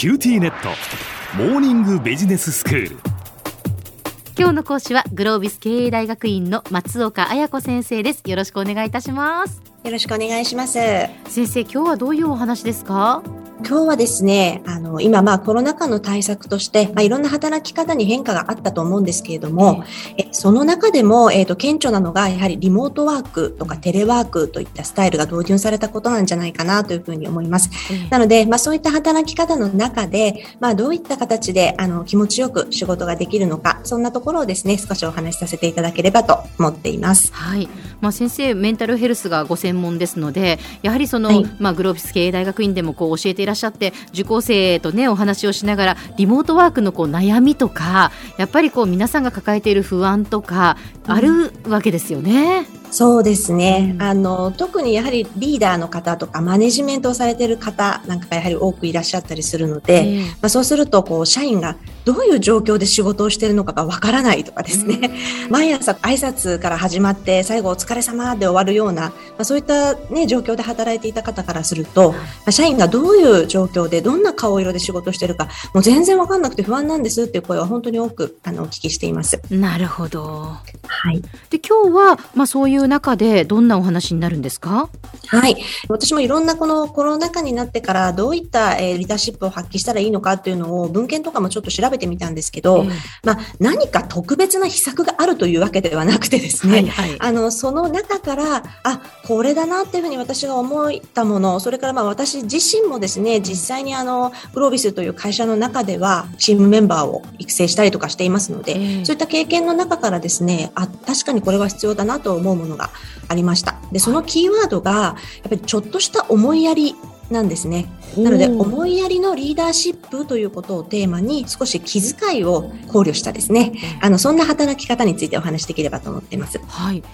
キューティーネット。モーニングビジネススクール。今日の講師はグロービス経営大学院の松岡彩子先生です。よろしくお願いいたします。よろしくお願いします。先生今日はどういうお話ですか？今日はですね、あの、今まあコロナ禍の対策として、まあ、いろんな働き方に変化があったと思うんですけれども、えその中でも、えっ、ー、と、顕著なのが、やはりリモートワークとかテレワークといったスタイルが導入されたことなんじゃないかなというふうに思います。なので、まあそういった働き方の中で、まあどういった形で、あの、気持ちよく仕事ができるのか、そんなところをですね、少しお話しさせていただければと思っています。はい。まあ先生、メンタルヘルスがご専門ですので、やはりその、はい、まあグロービス経営大学院でもこう教えていらっしゃって、受校生とねお話をしながらリモートワークのこう悩みとかやっぱりこう皆さんが抱えている不安とかあるわけですよね。うんそうですね、うん、あの特にやはりリーダーの方とかマネジメントをされている方なんかがやはり多くいらっしゃったりするので、えー、まあ、そうするとこう社員がどういう状況で仕事をしているのかがわからないとかですね、うん、毎朝挨拶から始まって最後お疲れ様で終わるような、まあ、そういった、ね、状況で働いていた方からすると、まあ、社員がどういう状況でどんな顔色で仕事をしているかもう全然わかんなくて不安なんですっていう声は本当に多くあのお聞きしています。なるほど。はい。で今日はまあそういう中でどんなお話になるんですか？はい。私もいろんなこのコロナ禍になってからどういった、えー、リーダーシップを発揮したらいいのかっていうのを文献とかもちょっと調べてみたんですけど、まあ何か特別な秘策があるというわけではなくてですね、はいはい、あのその中からあこれだなっていうふうに私が思ったもの、それからまあ私自身もですね実際にあのグロービスという会社の中ではチームメンバーを育成したりとかしていますので、そういった経験の中からですねあ確かにこれは必要だなと思うものがありました。でそのキーワードがやっぱりちょっとした思いやりなんですね。なので、思いやりのリーダーシップということをテーマに、少し気遣いを考慮したですね、あの、そんな働き方についてお話しできればと思っています。はい。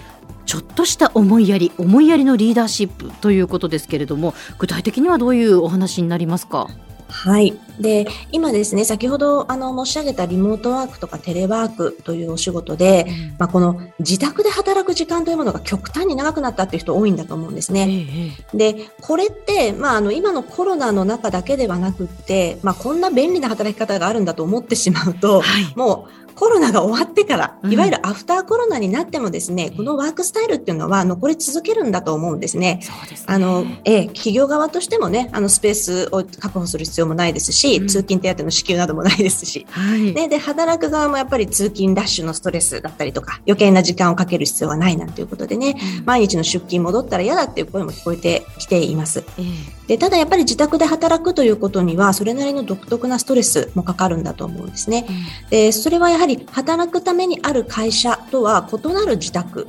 ちょっとした思いやり、思いやりのリーダーシップということですけれども、具体的にはどういうお話になりますか？はい。で、今ですね、先ほどあの申し上げたリモートワークとかテレワークというお仕事で、うん、まあ、この自宅で働く時間というものが極端に長くなったっていう人多いんだと思うんですね。えで、これって、まあ、あの、今のコロナの中だけではなくって、まあ、こんな便利な働き方があるんだと思ってしまうと、はい、もう、コロナが終わってから、いわゆるアフターコロナになってもですね、うん、このワークスタイルっていうのは残り続けるんだと思うんですね。そうですね。あの、ええ、企業側としてもね、あの、スペースを確保する必要もないですし、うん、通勤手当の支給などもないですし、はい、で、で、働く側もやっぱり通勤ラッシュのストレスだったりとか、余計な時間をかける必要はないなんていうことでね、うん、毎日の出勤戻ったら嫌だっていう声も聞こえてきています。えー、で、ただやっぱり自宅で働くということには、それなりの独特なストレスもかかるんだと思うんですね。で、それはやはり働くためにある会社とは異なる自宅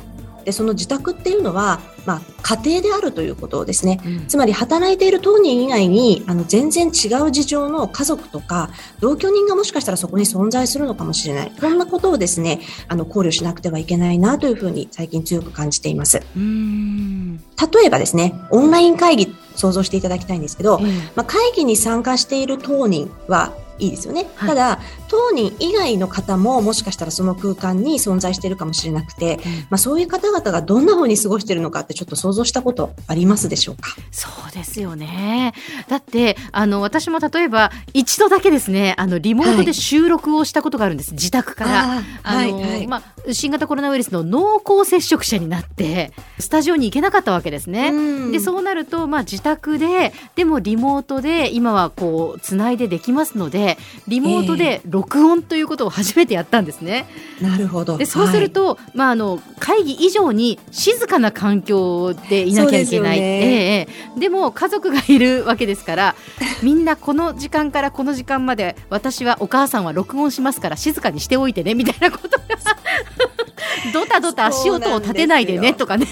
でその自宅っていうのは、まあ、家庭であるということですね、うん、つまり働いている当人以外にあの全然違う事情の家族とか同居人がもしかしたらそこに存在するのかもしれない。こんなことをですねあの考慮しなくてはいけないなというふうに最近強く感じています。例えばですねオンライン会議想像していただきたいんですけど、うん、まあ、会議に参加している当人はいいですよね。はい、ただ、当人以外の方ももしかしたらその空間に存在しているかもしれなくて、うん、まあそういう方々がどんな風に過ごしているのかってちょっと想像したことありますでしょうか？そうですよね。だって、あの、私も例えば一度だけですね、あの、リモートで収録をしたことがあるんです。はい、自宅から。ああの、はいはい、まあ、新型コロナウイルスの濃厚接触者になって、スタジオに行けなかったわけですね。で、そうなると、まあ自宅で、でもリモートで今はこう、つないでできますので、リモートで録音ということを初めてやったんですね。えー、なるほど。でそうすると、はい、まあ、あの会議以上に静かな環境でいなきゃいけない。で、ね、えー、でも家族がいるわけですからみんなこの時間からこの時間まで私はお母さんは録音しますから静かにしておいてねみたいなことが ドタドタ足音を立てないでねとかね。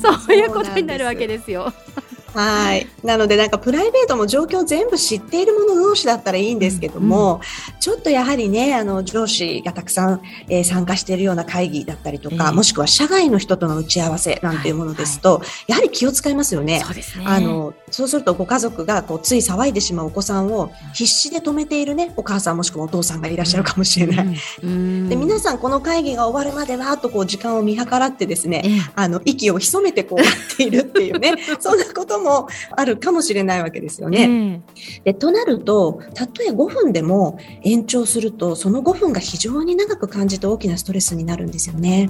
そういうことになるわけですよ。はい。なのでなんかプライベートも状況全部知っている者同士だったらいいんですけども、うん、ちょっとやはりね、あの上司がたくさん、えー、参加しているような会議だったりとか、えー、もしくは社外の人との打ち合わせなんていうものですと、はいはい、やはり気を使いますよね。そうですね。あの、そうするとご家族がこうつい騒いでしまうお子さんを必死で止めているね、お母さんもしくはお父さんがいらっしゃるかもしれない。うん、で皆さんこの会議が終わるまではとこう時間を見計らってですね、えー、あの息を潜めてこう待っているっていうね、そんなことこともあるかもしれないわけですよね。でとなると、たとえ5分でも延長すると、その5分が非常に長く感じて大きなストレスになるんですよね。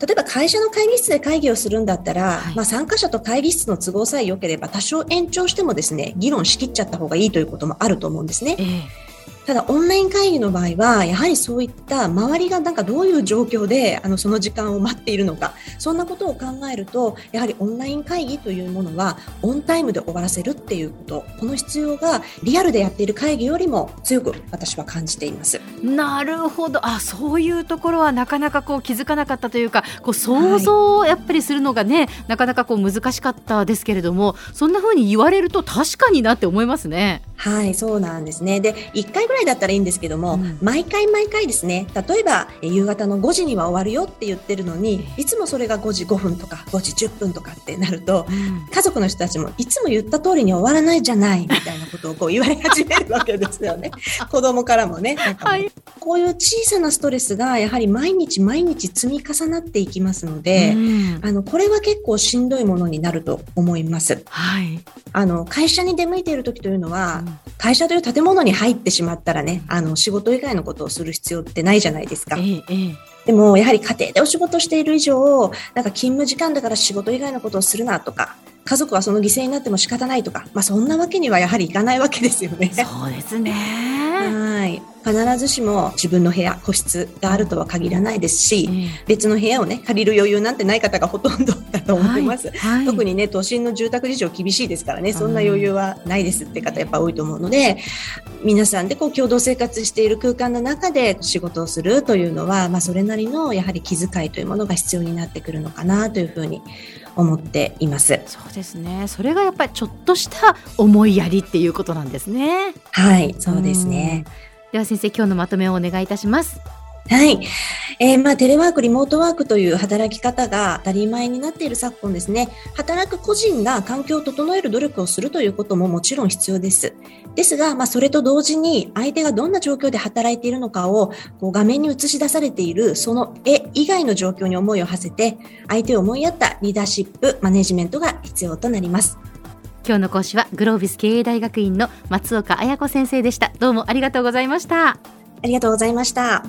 例えば会社の会議室で会議をするんだったら、はい、まあ、参加者と会議室の都合さえ良ければ多少延長してもですね議論しきっちゃった方がいいということもあると思うんですね。えーただ、オンライン会議の場合は、やはりそういった周りがなんかどういう状況で、あの、その時間を待っているのか、そんなことを考えると、やはりオンライン会議というものは、オンタイムで終わらせるっていうこと、この必要がリアルでやっている会議よりも強く私は感じています。なるほど。あ、そういうところはなかなかこう気づかなかったというか、こう想像をやっぱりするのがね、はい、なかなかこう難しかったですけれども、そんな風に言われると確かになって思いますね。はい、そうなんですね。で、1回ぐらいだったらいいんですけども、うん、毎回毎回ですね、例えば夕方の5時には終わるよって言ってるのに、いつもそれが5時5分とか5時10分とかってなると、うん、家族の人たちもいつも言った通りに終わらないじゃないみたいなことをこう言われ始めるわけですよね。子供からもね。もはい、こういう小さなストレスがやはり毎日毎日積み重なっていきますので、うん、あの、これは結構しんどいものになると思います。はい。あの、会社に出向いている時というのは、会社という建物に入ってしまったらね、あの、仕事以外のことをする必要ってないじゃないですか。ええ、でも、やはり家庭でお仕事している以上、なんか勤務時間だから仕事以外のことをするなとか、家族はその犠牲になっても仕方ないとか、まあそんなわけにはやはりいかないわけですよね。そうですね。はい。必ずしも自分の部屋、個室があるとは限らないですし、別の部屋をね、借りる余裕なんてない方がほとんどだと思います。はいはい、特にね、都心の住宅事情厳しいですからね、そんな余裕はないですって方やっぱ多いと思うので、皆さんでこう共同生活している空間の中で仕事をするというのは、まあそれなりのやはり気遣いというものが必要になってくるのかなというふうに思っています。そうですね。それがやっぱりちょっとした思いやりっていうことなんですね。はい、そうですね。では先生今日のまとめをお願いいたします。はい。えー、まあ、テレワーク、リモートワークという働き方が当たり前になっている昨今ですね、働く個人が環境を整える努力をするということももちろん必要です。ですが、まあ、それと同時に相手がどんな状況で働いているのかをこう画面に映し出されているその絵以外の状況に思いを馳せて、相手を思いやったリーダーシップ、マネジメントが必要となります。今日の講師はグロービス経営大学院の松岡綾子先生でした。どうもありがとうございました。ありがとうございました。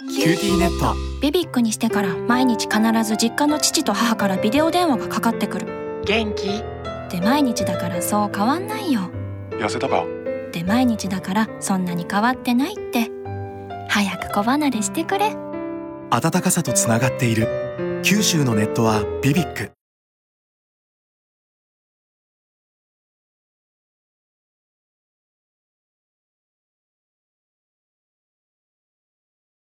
キューティーネット。ビビックにしてから毎日必ず実家の父と母からビデオ電話がかかってくる。元気？って毎日だからそう変わんないよ。痩せたか？って毎日だからそんなに変わってないって。早く子離れしてくれ。暖かさとつながっている。九州のネットはビビック